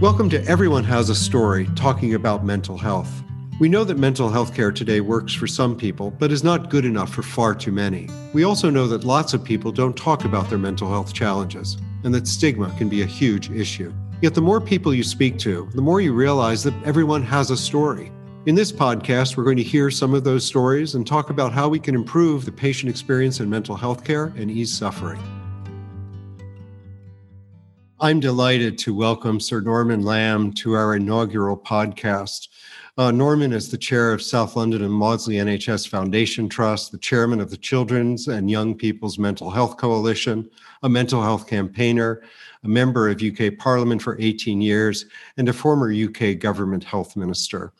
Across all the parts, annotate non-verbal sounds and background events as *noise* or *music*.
Welcome to Everyone Has a Story, talking about mental health. We know that mental health care today works for some people, but is not good enough for far too many. We also know that lots of people don't talk about their mental health challenges, and that stigma can be a huge issue. Yet the more people you speak to, the more you realize that everyone has a story. In this podcast, we're going to hear some of those stories and talk about how we can improve the patient experience in mental health care and ease suffering. I'm delighted to welcome Sir Norman Lamb to our inaugural podcast. Uh, Norman is the chair of South London and Maudsley NHS Foundation Trust, the chairman of the Children's and Young People's Mental Health Coalition, a mental health campaigner, a member of UK Parliament for 18 years, and a former UK government health minister.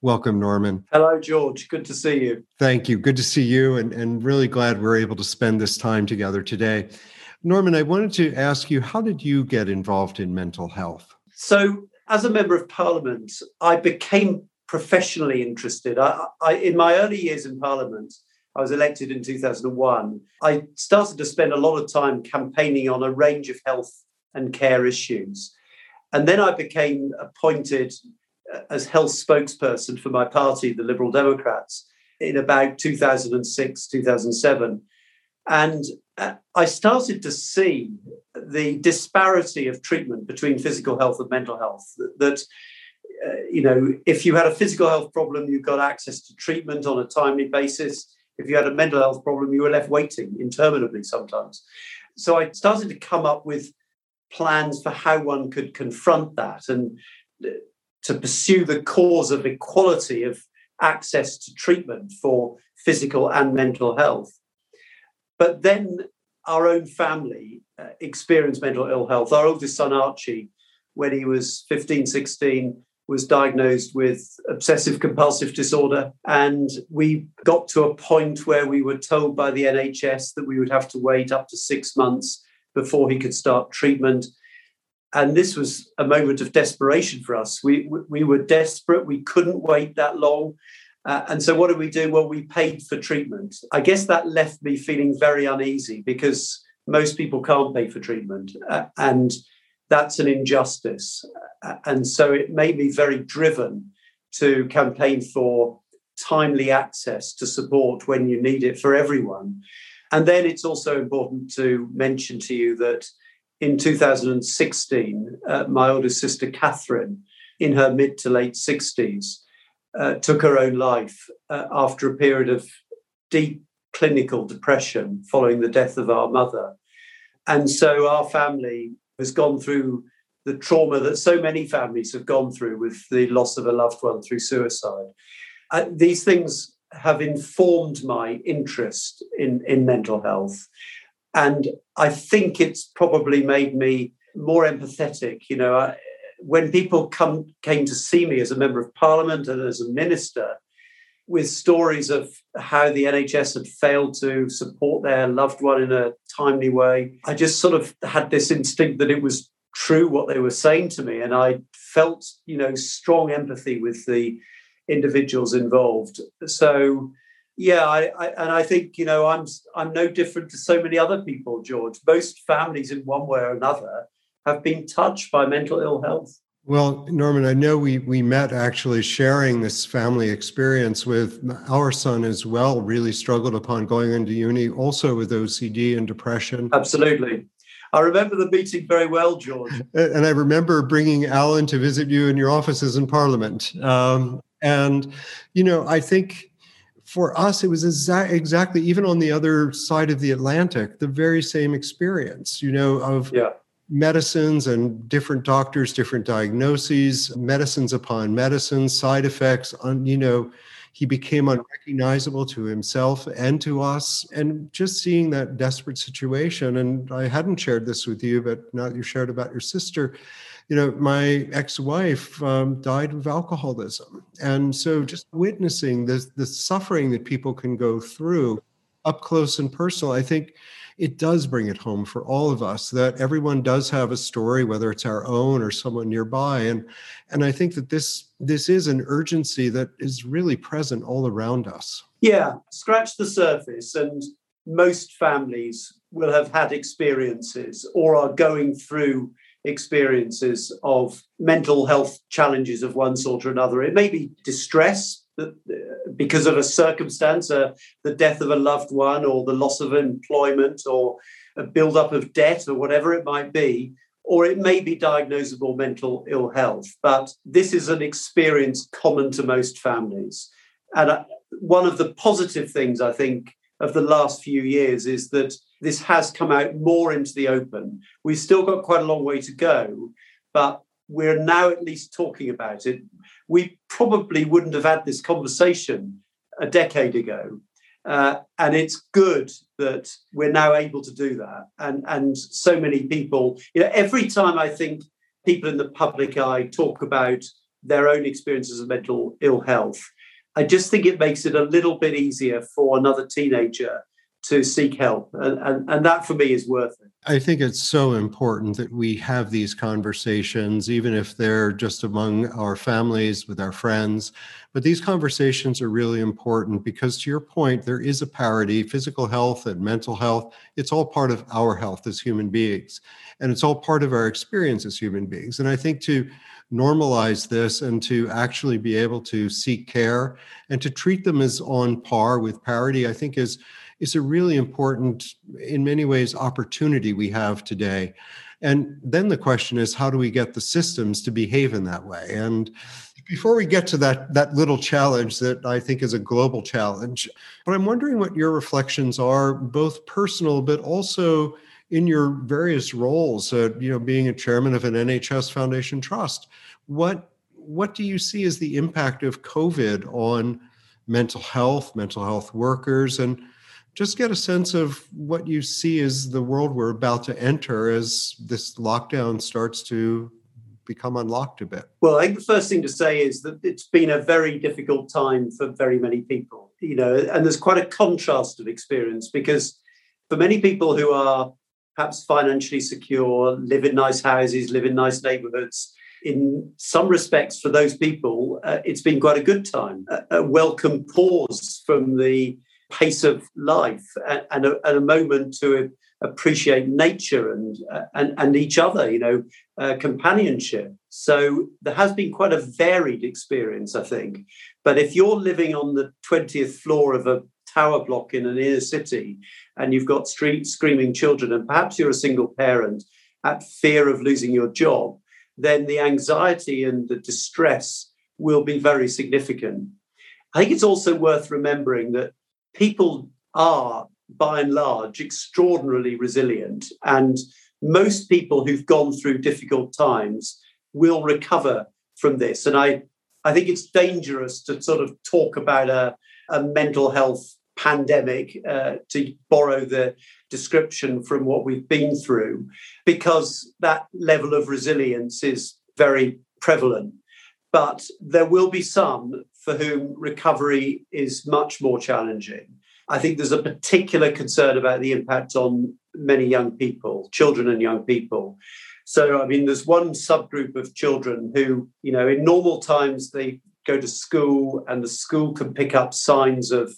Welcome, Norman. Hello, George. Good to see you. Thank you. Good to see you, and, and really glad we're able to spend this time together today. Norman, I wanted to ask you how did you get involved in mental health? So, as a member of parliament, I became professionally interested. I, I, in my early years in parliament, I was elected in 2001. I started to spend a lot of time campaigning on a range of health and care issues. And then I became appointed uh, as health spokesperson for my party, the Liberal Democrats, in about 2006, 2007. And I started to see the disparity of treatment between physical health and mental health. That, uh, you know, if you had a physical health problem, you got access to treatment on a timely basis. If you had a mental health problem, you were left waiting interminably sometimes. So I started to come up with plans for how one could confront that and uh, to pursue the cause of equality of access to treatment for physical and mental health. But then our own family uh, experienced mental ill health. Our oldest son, Archie, when he was 15, 16, was diagnosed with obsessive compulsive disorder. And we got to a point where we were told by the NHS that we would have to wait up to six months before he could start treatment. And this was a moment of desperation for us. We, we were desperate. We couldn't wait that long. Uh, and so, what did we do? Well, we paid for treatment. I guess that left me feeling very uneasy because most people can't pay for treatment. Uh, and that's an injustice. Uh, and so, it made me very driven to campaign for timely access to support when you need it for everyone. And then it's also important to mention to you that in 2016, uh, my older sister, Catherine, in her mid to late 60s, uh, took her own life uh, after a period of deep clinical depression following the death of our mother. And so our family has gone through the trauma that so many families have gone through with the loss of a loved one through suicide. Uh, these things have informed my interest in, in mental health. And I think it's probably made me more empathetic. You know, I, when people come came to see me as a member of parliament and as a minister with stories of how the NHS had failed to support their loved one in a timely way, I just sort of had this instinct that it was true what they were saying to me. And I felt, you know, strong empathy with the individuals involved. So, yeah, I, I, and I think you know I'm I'm no different to so many other people, George. Most families, in one way or another, have been touched by mental ill health. Well, Norman, I know we we met actually sharing this family experience with our son as well. Really struggled upon going into uni, also with OCD and depression. Absolutely. I remember the meeting very well, George. *laughs* And I remember bringing Alan to visit you in your offices in Parliament. Um, and, you know, I think for us, it was exa- exactly, even on the other side of the Atlantic, the very same experience, you know, of yeah medicines and different doctors, different diagnoses, medicines upon medicines, side effects. On, you know, he became unrecognizable to himself and to us. And just seeing that desperate situation, and I hadn't shared this with you, but now you shared about your sister. You know, my ex-wife um, died of alcoholism, and so just witnessing the the suffering that people can go through up close and personal, I think it does bring it home for all of us that everyone does have a story whether it's our own or someone nearby and and i think that this this is an urgency that is really present all around us yeah scratch the surface and most families will have had experiences or are going through experiences of mental health challenges of one sort or another. It may be distress because of a circumstance, uh, the death of a loved one, or the loss of employment, or a build-up of debt, or whatever it might be. Or it may be diagnosable mental ill health, but this is an experience common to most families. And uh, one of the positive things I think of the last few years is that this has come out more into the open. We've still got quite a long way to go, but we're now at least talking about it. We probably wouldn't have had this conversation a decade ago. Uh, and it's good that we're now able to do that. And, and so many people, you know, every time I think people in the public eye talk about their own experiences of mental ill health, I just think it makes it a little bit easier for another teenager to seek help. And, and, and that for me is worth it. I think it's so important that we have these conversations, even if they're just among our families, with our friends. But these conversations are really important because, to your point, there is a parity physical health and mental health. It's all part of our health as human beings, and it's all part of our experience as human beings. And I think to normalize this and to actually be able to seek care and to treat them as on par with parity, I think is is a really important, in many ways, opportunity we have today. And then the question is, how do we get the systems to behave in that way? And before we get to that that little challenge that I think is a global challenge, but I'm wondering what your reflections are, both personal but also in your various roles. Uh, you know, being a chairman of an NHS Foundation Trust, what what do you see as the impact of COVID on mental health, mental health workers, and just get a sense of what you see as the world we're about to enter as this lockdown starts to become unlocked a bit? Well, I think the first thing to say is that it's been a very difficult time for very many people, you know, and there's quite a contrast of experience because for many people who are perhaps financially secure, live in nice houses, live in nice neighborhoods, in some respects, for those people, uh, it's been quite a good time, a, a welcome pause from the pace of life and, and, a, and a, moment to appreciate nature and and, and each other, you know, uh, companionship. So there has been quite a varied experience, I think. But if you're living on the 20th floor of a tower block in an inner city and you've got street screaming children and perhaps you're a single parent at fear of losing your job, then the anxiety and the distress will be very significant. I think it's also worth remembering that people are, by and large, extraordinarily resilient. And most people who've gone through difficult times will recover from this. And I, I think it's dangerous to sort of talk about a, a mental health pandemic, uh, to borrow the description from what we've been through, because that level of resilience is very prevalent. But there will be some for whom recovery is much more challenging. I think there's a particular concern about the impact on many young people, children and young people. So, I mean, there's one subgroup of children who, you know, in normal times they go to school and the school can pick up signs of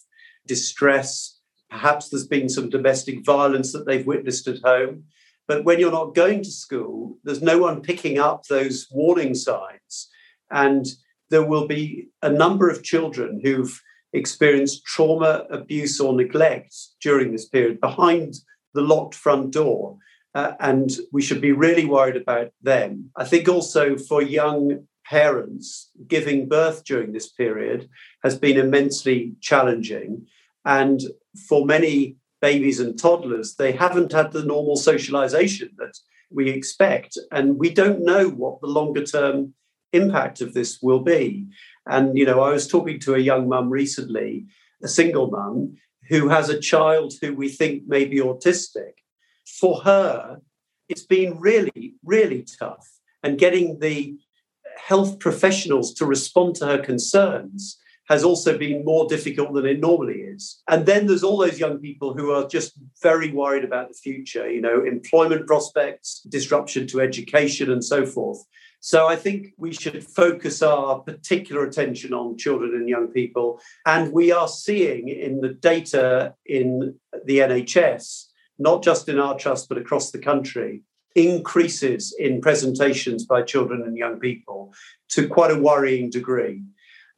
distress. Perhaps there's been some domestic violence that they've witnessed at home. But when you're not going to school, there's no one picking up those warning signs. And there will be a number of children who've experienced trauma, abuse, or neglect during this period behind the locked front door. Uh, and we should be really worried about them. I think also for young parents, giving birth during this period has been immensely challenging. And for many babies and toddlers, they haven't had the normal socialization that we expect. And we don't know what the longer term impact of this will be. And, you know, I was talking to a young mum recently, a single mum, who has a child who we think may be autistic. For her, it's been really, really tough. And getting the health professionals to respond to her concerns has also been more difficult than it normally is. And then there's all those young people who are just very worried about the future, you know, employment prospects, disruption to education, and so forth. So I think we should focus our particular attention on children and young people. And we are seeing in the data in the NHS, not just in our trust, but across the country, increases in presentations by children and young people to quite a worrying degree.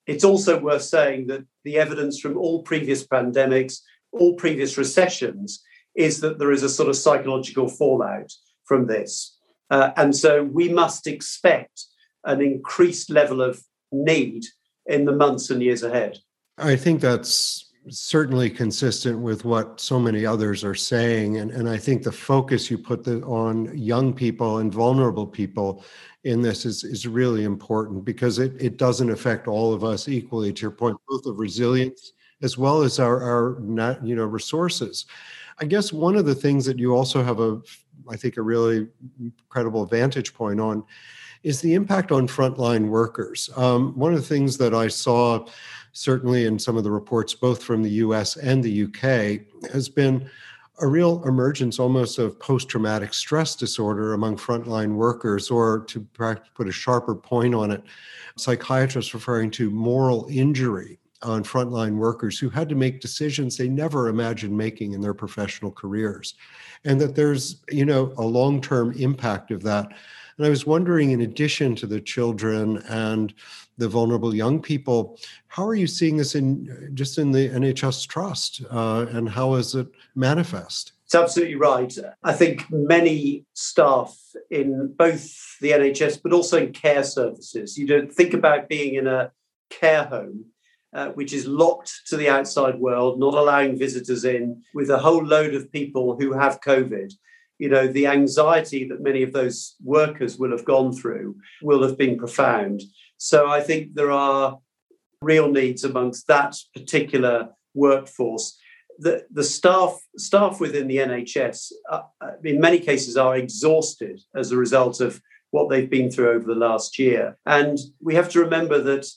It's also worth saying that the evidence from all previous pandemics, all previous recessions, is that there is a sort of psychological fallout from this. Uh, and so we must expect an increased level of need in the months and years ahead. I think that's certainly consistent with what so many others are saying. And, and I think the focus you put the, on young people and vulnerable people in this is, is really important because it, it doesn't affect all of us equally, to your point, both of resilience as well as our, our not, you know, resources. I guess one of the things that you also have a, I think, a really credible vantage point on is the impact on frontline workers. Um, one of the things that I saw, certainly in some of the reports, both from the US and the UK, has been a real emergence almost of post traumatic stress disorder among frontline workers, or to put a sharper point on it, psychiatrists referring to moral injury on frontline workers who had to make decisions they never imagined making in their professional careers. And that there's you know a long-term impact of that. And i was wondering in addition to the children and the vulnerable young people how are you seeing this in just in the nhs trust uh, and how is it manifest? It's absolutely right. I think many staff in both the nhs but also in care services you don't think about being in a care home uh, which is locked to the outside world, not allowing visitors in, with a whole load of people who have COVID. You know, the anxiety that many of those workers will have gone through will have been profound. So I think there are real needs amongst that particular workforce. The, the staff staff within the NHS, uh, uh, in many cases, are exhausted as a result of what they've been through over the last year. And we have to remember that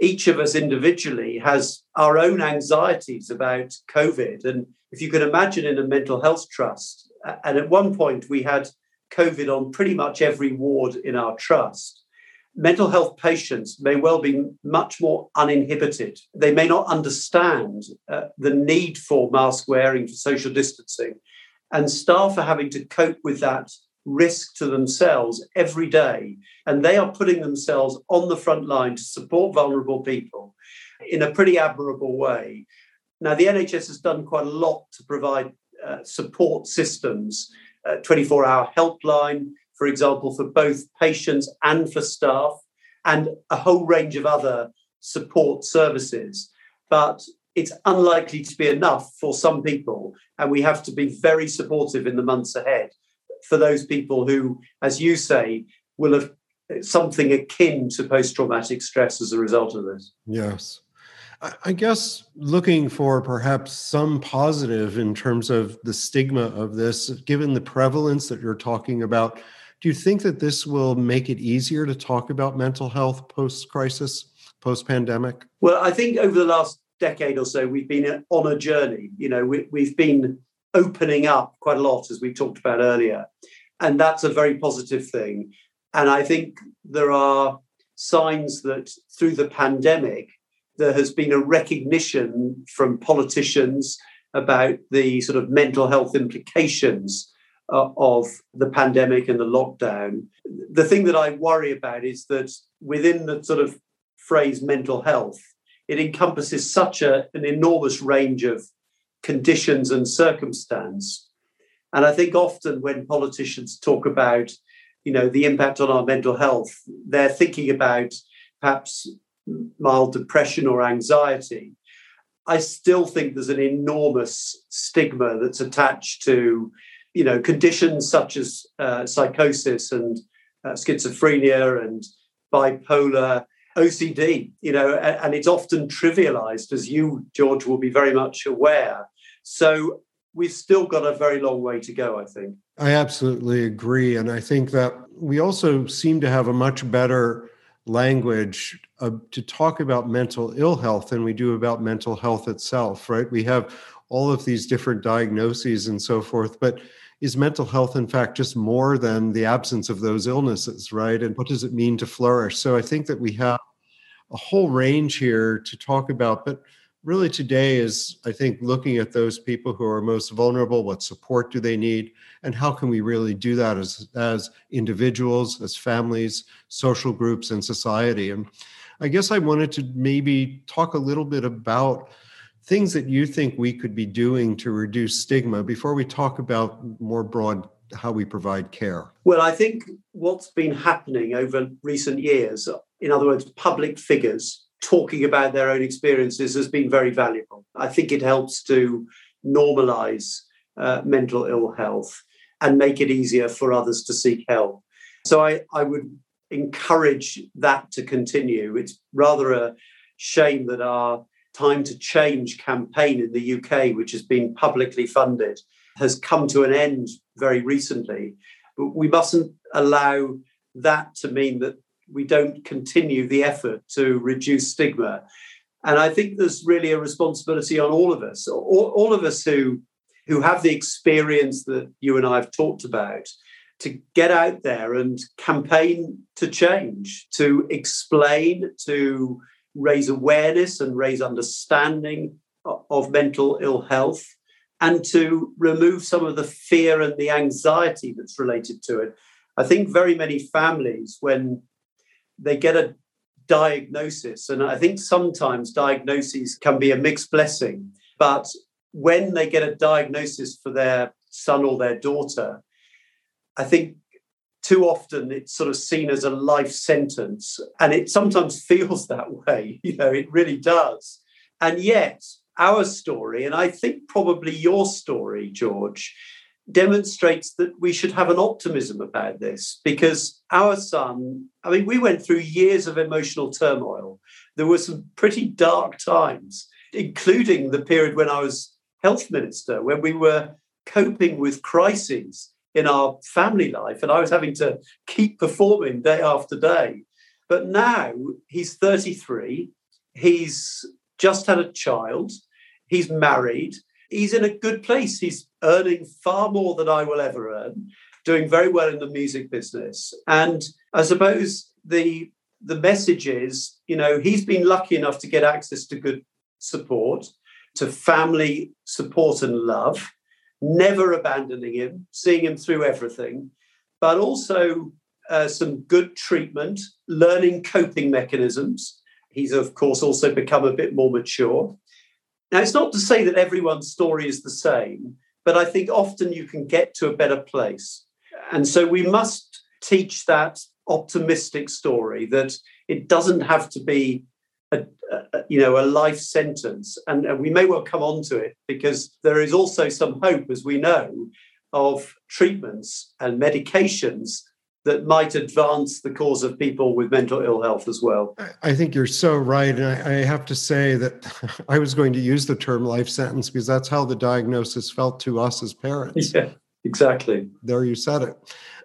each of us individually has our own anxieties about COVID. And if you can imagine in a mental health trust, and at one point we had COVID on pretty much every ward in our trust. Mental health patients may well be much more uninhibited. They may not understand uh, the need for mask wearing, for social distancing. And staff are having to cope with that risk to themselves every day. And they are putting themselves on the front line to support vulnerable people in a pretty admirable way. Now, the NHS has done quite a lot to provide uh, support systems, 24 uh, hour helpline, for example, for both patients and for staff, and a whole range of other support services. But it's unlikely to be enough for some people, and we have to be very supportive in the months ahead for those people who, as you say, will have something akin to post traumatic stress as a result of this. Yes. I guess looking for perhaps some positive in terms of the stigma of this, given the prevalence that you're talking about, do you think that this will make it easier to talk about mental health post crisis, post pandemic? Well, I think over the last decade or so, we've been on a journey. You know, we, we've been opening up quite a lot, as we talked about earlier. And that's a very positive thing. And I think there are signs that through the pandemic, there has been a recognition from politicians about the sort of mental health implications uh, of the pandemic and the lockdown. The thing that I worry about is that within the sort of phrase mental health, it encompasses such a, an enormous range of conditions and circumstance. And I think often when politicians talk about, you know, the impact on our mental health, they're thinking about perhaps mild depression or anxiety. I still think there's an enormous stigma that's attached to, you know, conditions such as uh, psychosis and uh, schizophrenia and bipolar OCD, you know, and, it's often trivialized, as you, George, will be very much aware. So we've still got a very long way to go, I think. I absolutely agree. And I think that we also seem to have a much better language uh, to talk about mental ill health than we do about mental health itself, right? We have all of these different diagnoses and so forth, but is mental health in fact just more than the absence of those illnesses right and what does it mean to flourish so i think that we have a whole range here to talk about but really today is, I think, looking at those people who are most vulnerable. What support do they need? And how can we really do that as, as individuals, as families, social groups, and society? And I guess I wanted to maybe talk a little bit about things that you think we could be doing to reduce stigma before we talk about more broad how we provide care? Well, I think what's been happening over recent years, in other words, public figures talking about their own experiences, has been very valuable. I think it helps to normalize uh, mental ill health and make it easier for others to seek help. So I, I would encourage that to continue. It's rather a shame that our Time to Change campaign in the UK, which has been publicly funded, has come to an end very recently. But we mustn't allow that to mean that we don't continue the effort to reduce stigma. And I think there's really a responsibility on all of us, all, all of us who, who have the experience that you and I have talked about, to get out there and campaign to change, to explain, to raise awareness and raise understanding of mental ill health, and to remove some of the fear and the anxiety that's related to it. I think very many families, when they get a diagnosis, and I think sometimes diagnoses can be a mixed blessing, but when they get a diagnosis for their son or their daughter, I think too often it's sort of seen as a life sentence and it sometimes *laughs* feels that way you know it really does. And yet our story and i think probably your story george demonstrates that we should have an optimism about this because our son i mean we went through years of emotional turmoil. There were some pretty dark times including the period when i was health minister when we were coping with crises in our family life. And I was having to keep performing day after day. But now he's 33, he's just had a child, he's married, he's in a good place. He's earning far more than I will ever earn, doing very well in the music business. And I suppose the the message is, you know, he's been lucky enough to get access to good support, to family support and love never abandoning him, seeing him through everything, but also uh, some good treatment, learning coping mechanisms. He's, of course, also become a bit more mature. Now, it's not to say that everyone's story is the same, but I think often you can get to a better place. And so we must teach that optimistic story that it doesn't have to be a, a, you know a life sentence and, and we may well come on to it because there is also some hope as we know of treatments and medications that might advance the cause of people with mental ill health as well. I think you're so right. And I, I, have to say that *laughs* I was going to use the term life sentence because that's how the diagnosis felt to us as parents. Yeah, exactly. There you said it.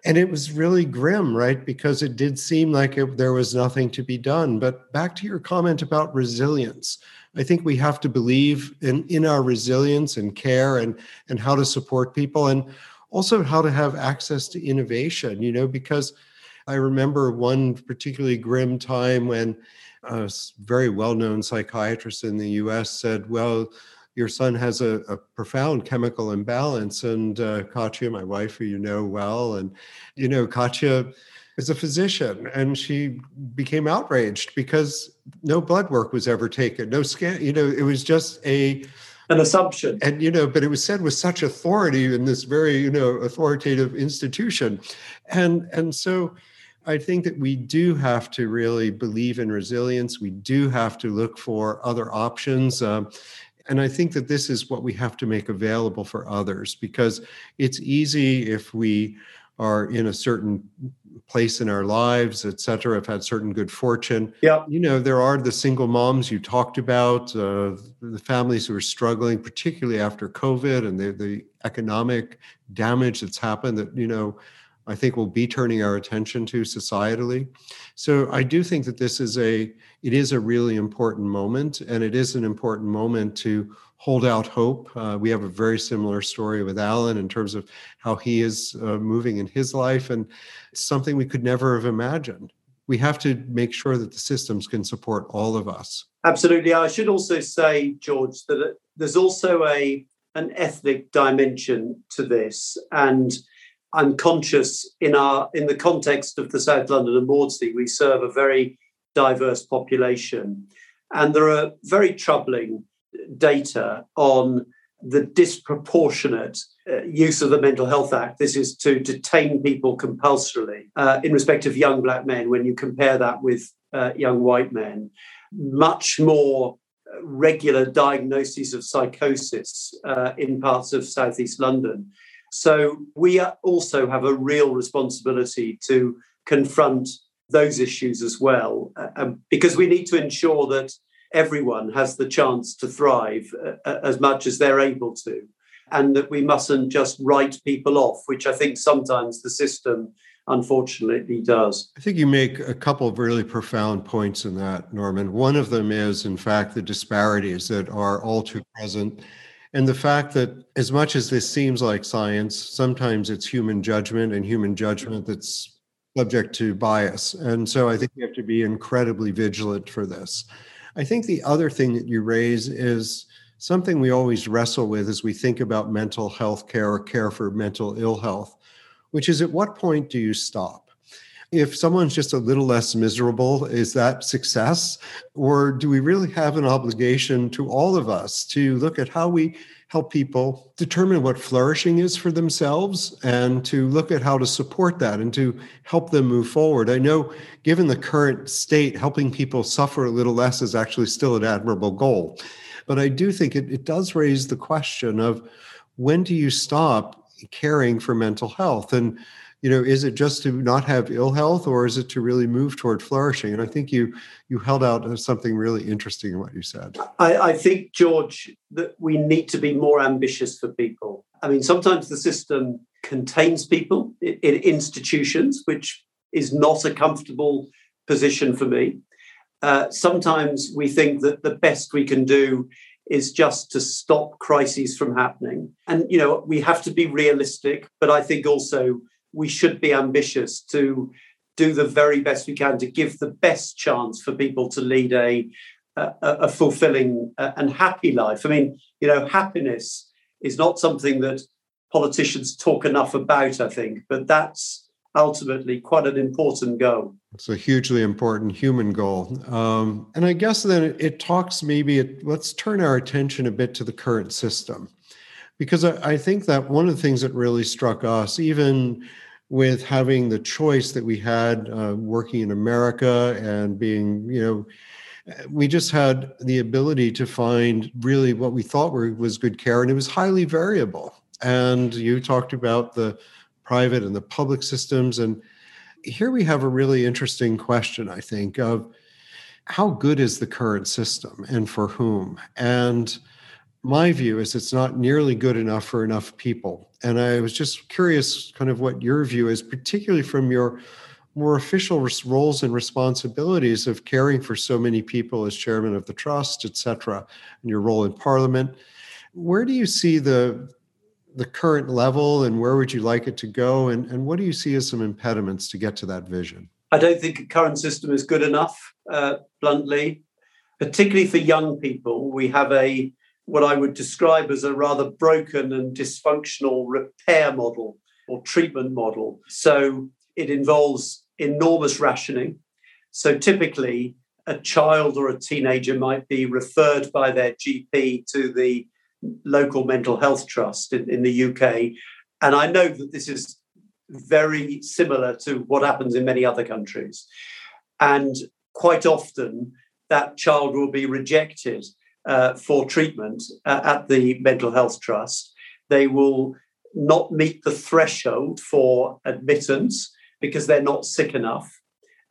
And it was really grim right? Because it did seem like it, there was nothing to be done. But back to your comment about resilience. I think we have to believe in in our resilience and care and and how to support people and also how to have access to innovation you know because i remember one particularly grim time when a very well-known psychiatrist in the us said well your son has a, a profound chemical imbalance. And uh, Katya, my wife, who you know well, and you know, Katya is a physician and she became outraged because no blood work was ever taken, no scan, you know, it was just a an assumption. And you know, but it was said with such authority in this very, you know, authoritative institution. And and so I think that we do have to really believe in resilience. We do have to look for other options. Um, and I think that this is what we have to make available for others because it's easy if we are in a certain place in our lives, et cetera, have had certain good fortune. Yeah. You know, there are the single moms you talked about, uh, the families who are struggling, particularly after COVID and the, the economic damage that's happened that, you know, I think we'll be turning our attention to societally. So I do think that this is a it is a really important moment, and it is an important moment to hold out hope. Uh, we have a very similar story with Alan in terms of how he is uh, moving in his life, and it's something we could never have imagined. we have to make sure that the systems can support all of us. Absolutely. I should also say, George, that there's also a an ethnic dimension to this, and I'm conscious in our in the context of the South London and Maudsley, we serve a very diverse population, and there are very troubling data on the disproportionate uh, use of the Mental Health Act. This is to detain people compulsorily uh, in respect of young black men when you compare that with uh, young white men. Much more uh, regular diagnoses of psychosis uh, in parts of southeast London. So we also have a real responsibility to confront those issues as well, uh, um, because we need to ensure that everyone has the chance to thrive uh, as much as they're able to, and that we mustn't just write people off, which I think sometimes the system unfortunately does. I think you make a couple of really profound points in that, Norman. One of them is, in fact, the disparities that are all too present. And the fact that, as much as this seems like science, sometimes it's human judgment and human judgment that's subject to bias. And so I think you have to be incredibly vigilant for this. I think the other thing that you raise is something we always wrestle with as we think about mental health care or care for mental ill health, which is at what point do you stop? If someone's just a little less miserable, is that success? Or do we really have an obligation to all of us to look at how we help people determine what flourishing is for themselves and to look at how to support that and to help them move forward. I know, given the current state, helping people suffer a little less is actually still an admirable goal. But I do think it, it does raise the question of when do you stop caring for mental health? And you know is it just to not have ill health or is it to really move toward flourishing? And i think you you held out something really interesting in what you said. I, I, think george that we need to be more ambitious for people. I mean sometimes the system contains people in, in institutions which is not a comfortable position for me. Uh, sometimes we think that the best we can do is just to stop crises from happening. And you know we have to be realistic but i think also we should be ambitious to do the very best we can to give the best chance for people to lead a a, a fulfilling and happy life. I mean, you know, happiness is not something that politicians talk enough about. I think, but that's ultimately quite an important goal. It's a hugely important human goal. Um, and I guess then it, it talks maybe, it, let's turn our attention a bit to the current system. Because I, I think that one of the things that really struck us, even with having the choice that we had uh, working in America and being, you know, we just had the ability to find really what we thought were, was good care, and it was highly variable. And you talked about the private and the public systems, and here we have a really interesting question, I think, of how good is the current system and for whom? And my view is it's not nearly good enough for enough people. And I was just curious, kind of what your view is, particularly from your more official roles and responsibilities of caring for so many people as chairman of the trust, et cetera, and your role in parliament. Where do you see the the current level and where would you like it to go? And, and what do you see as some impediments to get to that vision? I don't think the current system is good enough, uh, bluntly, particularly for young people. We have a what I would describe as a rather broken and dysfunctional repair model or treatment model. So it involves enormous rationing. So typically, a child or a teenager might be referred by their GP to the local mental health trust in, in the UK. And I know that this is very similar to what happens in many other countries. And quite often, that child will be rejected uh, for treatment uh, at the mental health trust. They will not meet the threshold for admittance because they're not sick enough.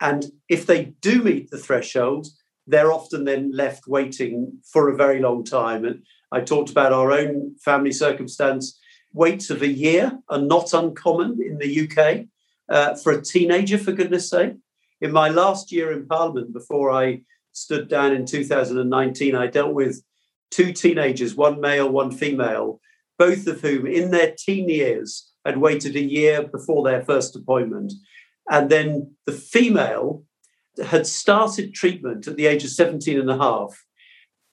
And if they do meet the threshold, they're often then left waiting for a very long time. And I talked about our own family circumstance. Waits of a year are not uncommon in the UK uh, for a teenager, for goodness sake. In my last year in Parliament, before I stood down in 2019, I dealt with two teenagers, one male, one female, both of whom in their teen years had waited a year before their first appointment. And then the female had started treatment at the age of 17 and a half,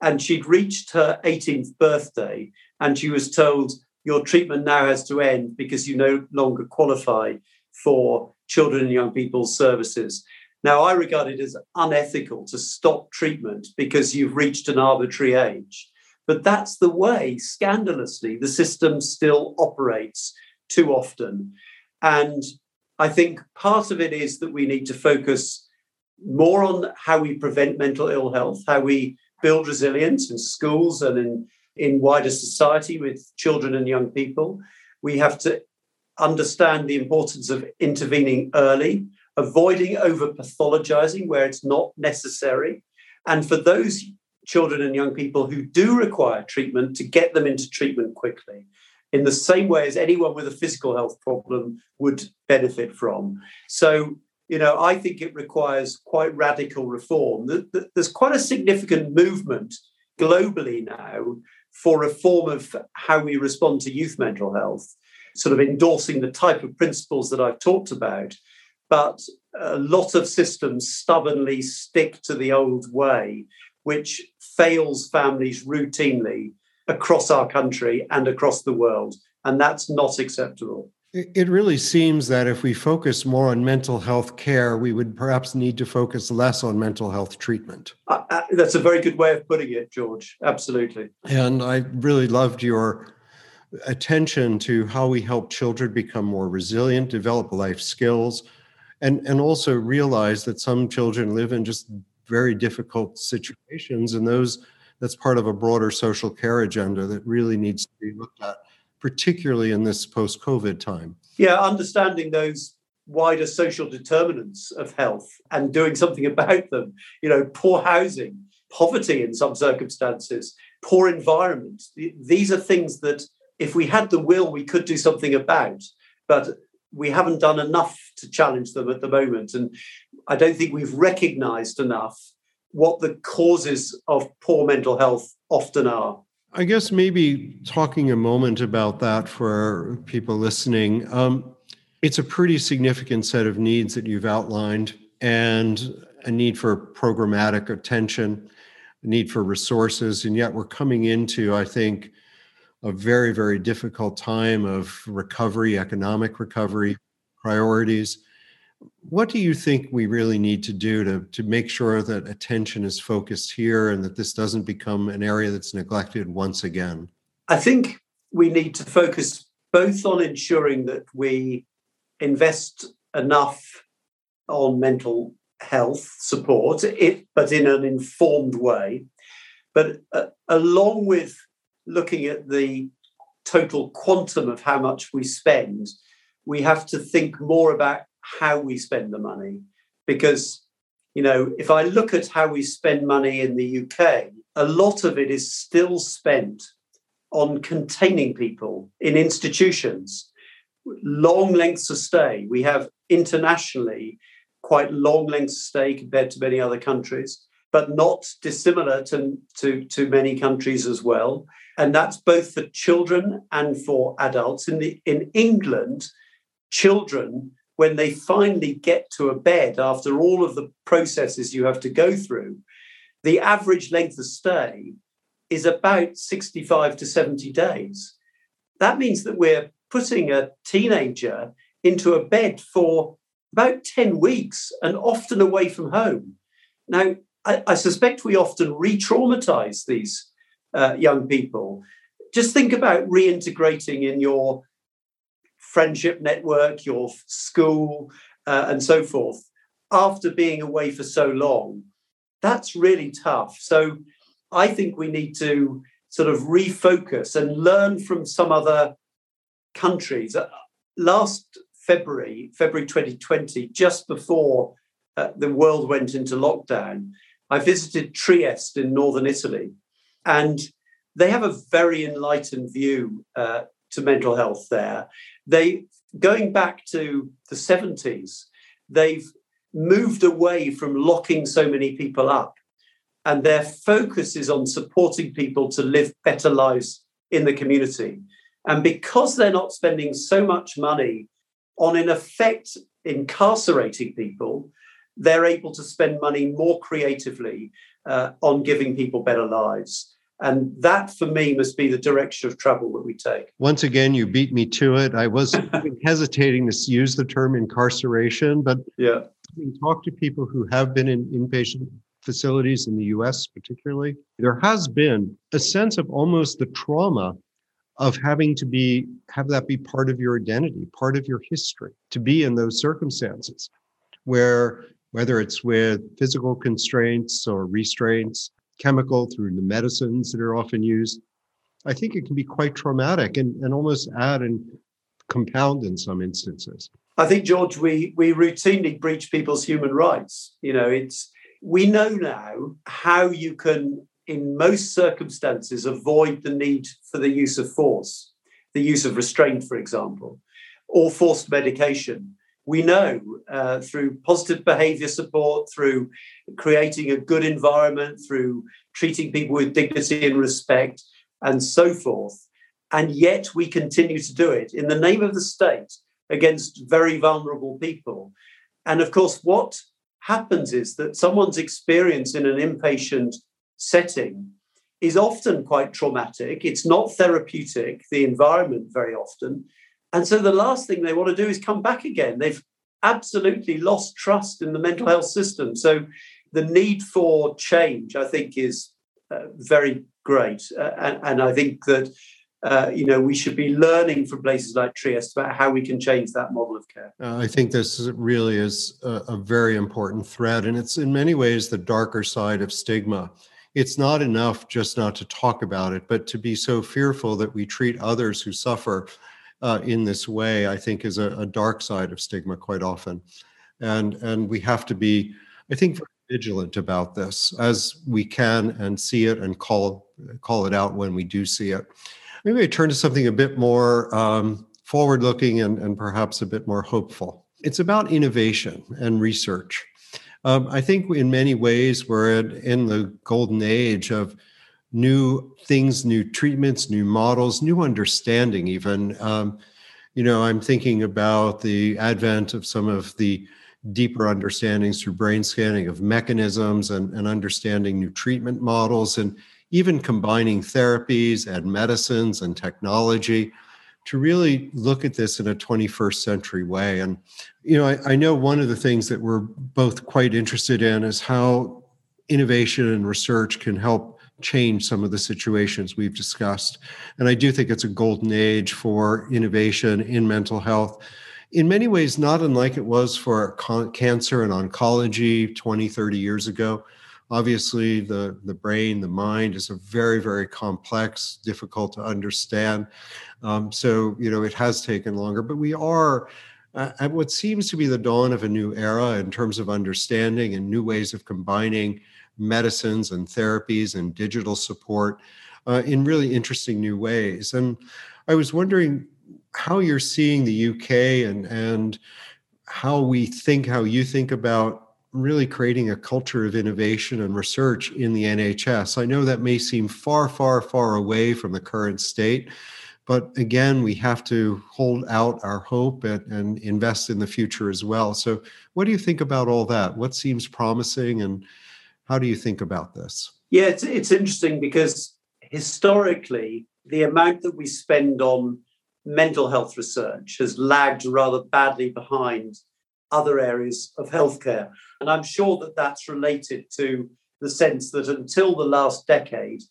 and she'd reached her 18th birthday, and she was told, Your treatment now has to end because you no longer qualify for children and young people's services. Now, I regard it as unethical to stop treatment because you've reached an arbitrary age. But that's the way, scandalously, the system still operates too often. And I think part of it is that we need to focus more on how we prevent mental ill health, how we build resilience in schools and in, in wider society with children and young people. We have to understand the importance of intervening early, avoiding over pathologizing where it's not necessary. And for those children and young people who do require treatment, to get them into treatment quickly in the same way as anyone with a physical health problem would benefit from. So, you know, I think it requires quite radical reform. There's quite a significant movement globally now for reform of how we respond to youth mental health, sort of endorsing the type of principles that I've talked about. But a lot of systems stubbornly stick to the old way, which fails families routinely across our country and across the world. And that's not acceptable. It really seems that if we focus more on mental health care, we would perhaps need to focus less on mental health treatment. Uh, uh, that's a very good way of putting it, George. Absolutely. And I really loved your attention to how we help children become more resilient, develop life skills, and, and also realize that some children live in just very difficult situations. And those that's part of a broader social care agenda that really needs to be looked at, particularly in this post COVID time. Yeah, understanding those wider social determinants of health and doing something *laughs* about them. You know, poor housing, poverty in some circumstances, poor environment. These are things that, if we had the will, we could do something about. But we haven't done enough to challenge them at the moment. And I don't think we've recognized enough what the causes of poor mental health often are. I guess maybe talking a moment about that for people listening. Um, it's a pretty significant set of needs that you've outlined, and a need for programmatic attention, a need for resources, and yet we're coming into, I think, a very, very difficult time of recovery, economic recovery, priorities. What do you think we really need to do to, to make sure that attention is focused here and that this doesn't become an area that's neglected once again? I think we need to focus both on ensuring that we invest enough on mental health support, it, but in an informed way. But uh, along with looking at the total quantum of how much we spend, we have to think more about how we spend the money. Because, you know, if I look at how we spend money in the UK, a lot of it is still spent on containing people in institutions, long lengths of stay. We have internationally quite long lengths of stay compared to many other countries, but not dissimilar to, to, to many countries as well. And that's both for children and for adults. In, the, in England, children when they finally get to a bed after all of the processes you have to go through, the average length of stay is about 65 to 70 days. That means that we're putting a teenager into a bed for about 10 weeks and often away from home. Now, I, I suspect we often re traumatize these uh, young people. Just think about reintegrating in your friendship network, your school, uh, and so forth, after being away for so long, that's really tough. So I think we need to sort of refocus and learn from some other countries. Uh, last February, February 2020, just before uh, the world went into lockdown, I visited Trieste in northern Italy. And they have a very enlightened view uh, to mental health there. They going back to the 70s, they've moved away from locking so many people up. And their focus is on supporting people to live better lives in the community. And because they're not spending so much money on, in effect, incarcerating people, they're able to spend money more creatively uh, on giving people better lives. And that, for me, must be the direction of travel that we take. Once again, you beat me to it. I was *laughs* hesitating to use the term incarceration, but yeah, talk to people who have been in inpatient facilities in the US, particularly, there has been a sense of almost the trauma of having to be have that be part of your identity part of your history to be in those circumstances where whether it's with physical constraints or restraints chemical through the medicines that are often used i think it can be quite traumatic and, and almost add and compound in some instances i think george we we routinely breach people's human rights you know it's we know now how you can in most circumstances, avoid the need for the use of force, the use of restraint, for example, or forced medication. We know uh, through positive behavior support, through creating a good environment, through treating people with dignity and respect, and so forth. And yet we continue to do it in the name of the state against very vulnerable people. And of course, what happens is that someone's experience in an inpatient setting is often quite traumatic. It's not therapeutic, the environment very often. And so the last thing they want to do is come back again. They've absolutely lost trust in the mental health system. So the need for change, I think, is uh, very great. Uh, and, and, I think that. Uh, you know, we should be learning from places like Trieste about how we can change that model of care. Uh, I think this really is a, a very important thread, and it's in many ways the darker side of stigma it's not enough just not to talk about it, but to be so fearful that we treat others who suffer uh, in this way, I think is a, a, dark side of stigma quite often. And, and we have to be, I think, vigilant about this as we can and see it and call, call it out when we do see it. Maybe I turn to something a bit more um, forward looking and, and perhaps a bit more hopeful. It's about innovation and research. Um, I think in many ways we're in the golden age of new things, new treatments, new models, new understanding, even. Um, you know, I'm thinking about the advent of some of the deeper understandings through brain scanning of mechanisms and, and understanding new treatment models and even combining therapies and medicines and technology to really look at this in a 21st century way. And, you know, I, I, know one of the things that we're both quite interested in is how innovation and research can help change some of the situations we've discussed. And I do think it's a golden age for innovation in mental health. In many ways, not unlike it was for cancer and oncology 20, 30 years ago obviously the the brain the mind is a very very complex difficult to understand um, so you know it has taken longer but we are at what seems to be the dawn of a new era in terms of understanding and new ways of combining medicines and therapies and digital support uh, in really interesting new ways and i was wondering how you're seeing the uk and and how we think how you think about really creating a culture of innovation and research in the NHS. I know that may seem far, far, far away from the current state, but again, we have to hold out our hope and, and invest in the future as well. So, what do you think about all that? What seems promising, and how do you think about this? Yeah, it's, it's interesting because historically, the amount that we spend on mental health research has lagged rather badly behind other areas of healthcare. And I'm sure that that's related to the sense that until the last decade,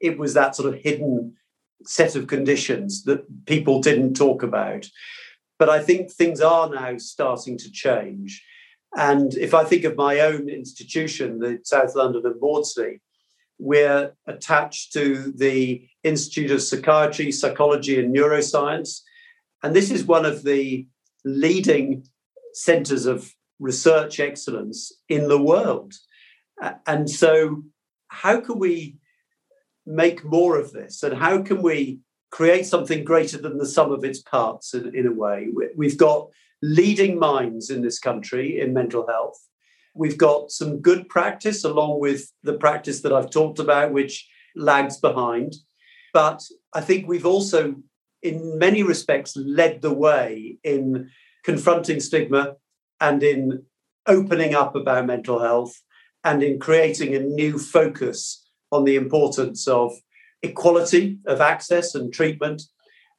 it was that sort of hidden set of conditions that people didn't talk about. But I think things are now starting to change. And if I think of my own institution, the South London and Maudsley, we're attached to the Institute of Psychiatry, Psychology, and Neuroscience. And this is one of the leading centers of research excellence in the world. And so, how can we make more of this? And how can we create something greater than the sum of its parts in, in a way? We've got leading minds in this country in mental health. We've got some good practice along with the practice that I've talked about, which lags behind. But I think we've also, in many respects, led the way in confronting stigma and in opening up about mental health and in creating a new focus on the importance of equality of access and treatment,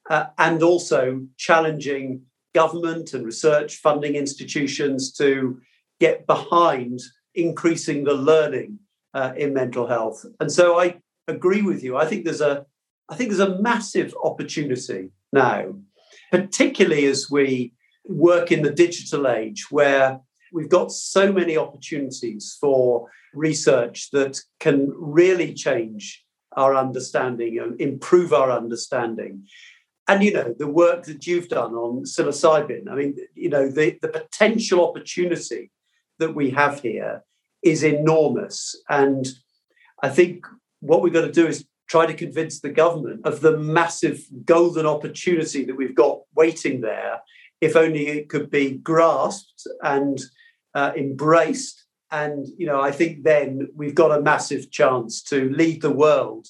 uh, and also challenging government and research funding institutions to get behind increasing the learning uh, in mental health. And so I agree with you. I think there's a I think there's a massive opportunity now, particularly as we work in the digital age where we've got so many opportunities for research that can really change our understanding and improve our understanding. And you know, the work that you've done on psilocybin, I mean, you know, the, the potential opportunity that we have here is enormous. And I think what we've got to do is try to convince the government of the massive golden opportunity that we've got waiting there, if only it could be grasped and uh, embraced. And, you know, I think then we've got a massive chance to lead the world.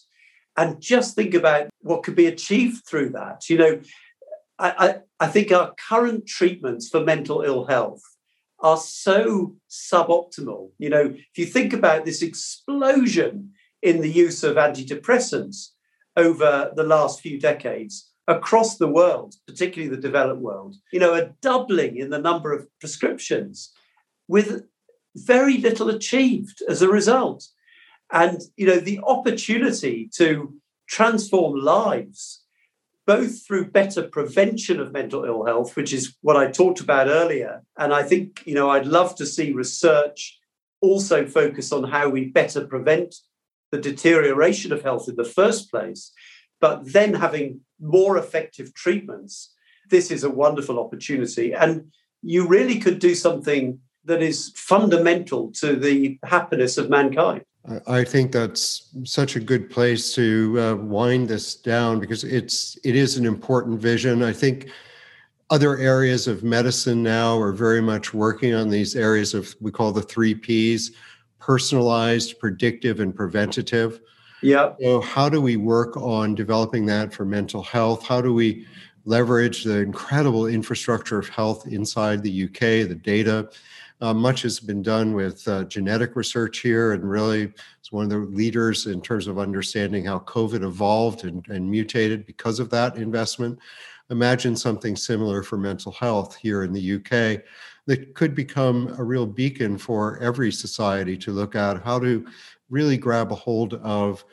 And just think about what could be achieved through that. You know, I, I, I think our current treatments for mental ill health are so suboptimal. You know, if you think about this explosion in the use of antidepressants over the last few decades across the world, particularly the developed world, you know, a doubling in the number of prescriptions with very little achieved as a result. And, you know, the opportunity to transform lives, both through better prevention of mental ill health, which is what I talked about earlier. And I think, you know, I'd love to see research also focus on how we better prevent the deterioration of health in the first place, but then having more effective treatments. This is a wonderful opportunity. And you really could do something that is fundamental to the happiness of mankind. I think that's such a good place to uh, wind this down because it's it is an important vision. I think other areas of medicine now are very much working on these areas of we call the three P's: personalized, predictive, and preventative. Yeah. So how do we work on developing that for mental health? How do we leverage the incredible infrastructure of health inside the UK, the data? Uh, much has been done with uh, genetic research here, and really it's one of the leaders in terms of understanding how COVID evolved and, and mutated because of that investment. Imagine something similar for mental health here in the UK that could become a real beacon for every society to look at how to really grab a hold of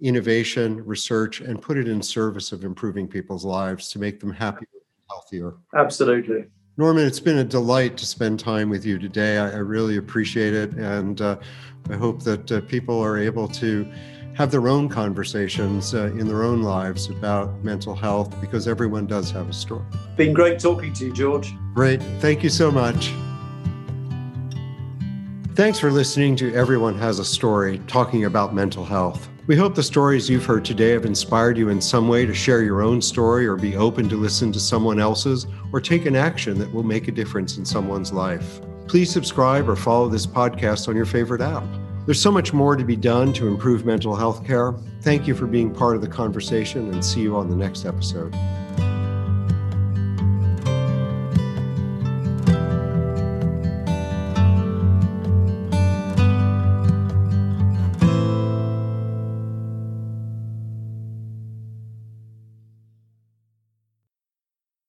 innovation, research, and put it in service of improving people's lives to make them happier, healthier. Absolutely. Norman, it's been a delight to spend time with you today. I, I really appreciate it. And uh, I hope that uh, people are able to have their own conversations uh, in their own lives about mental health because everyone does have a story. Been great talking to you, George. Great. Thank you so much. Thanks for listening to Everyone Has a Story talking about mental health. We hope the stories you've heard today have inspired you in some way to share your own story or be open to listen to someone else's or take an action that will make a difference in someone's life. Please subscribe or follow this podcast on your favorite app. There's so much more to be done to improve mental health care. Thank you for being part of the conversation and see you on the next episode.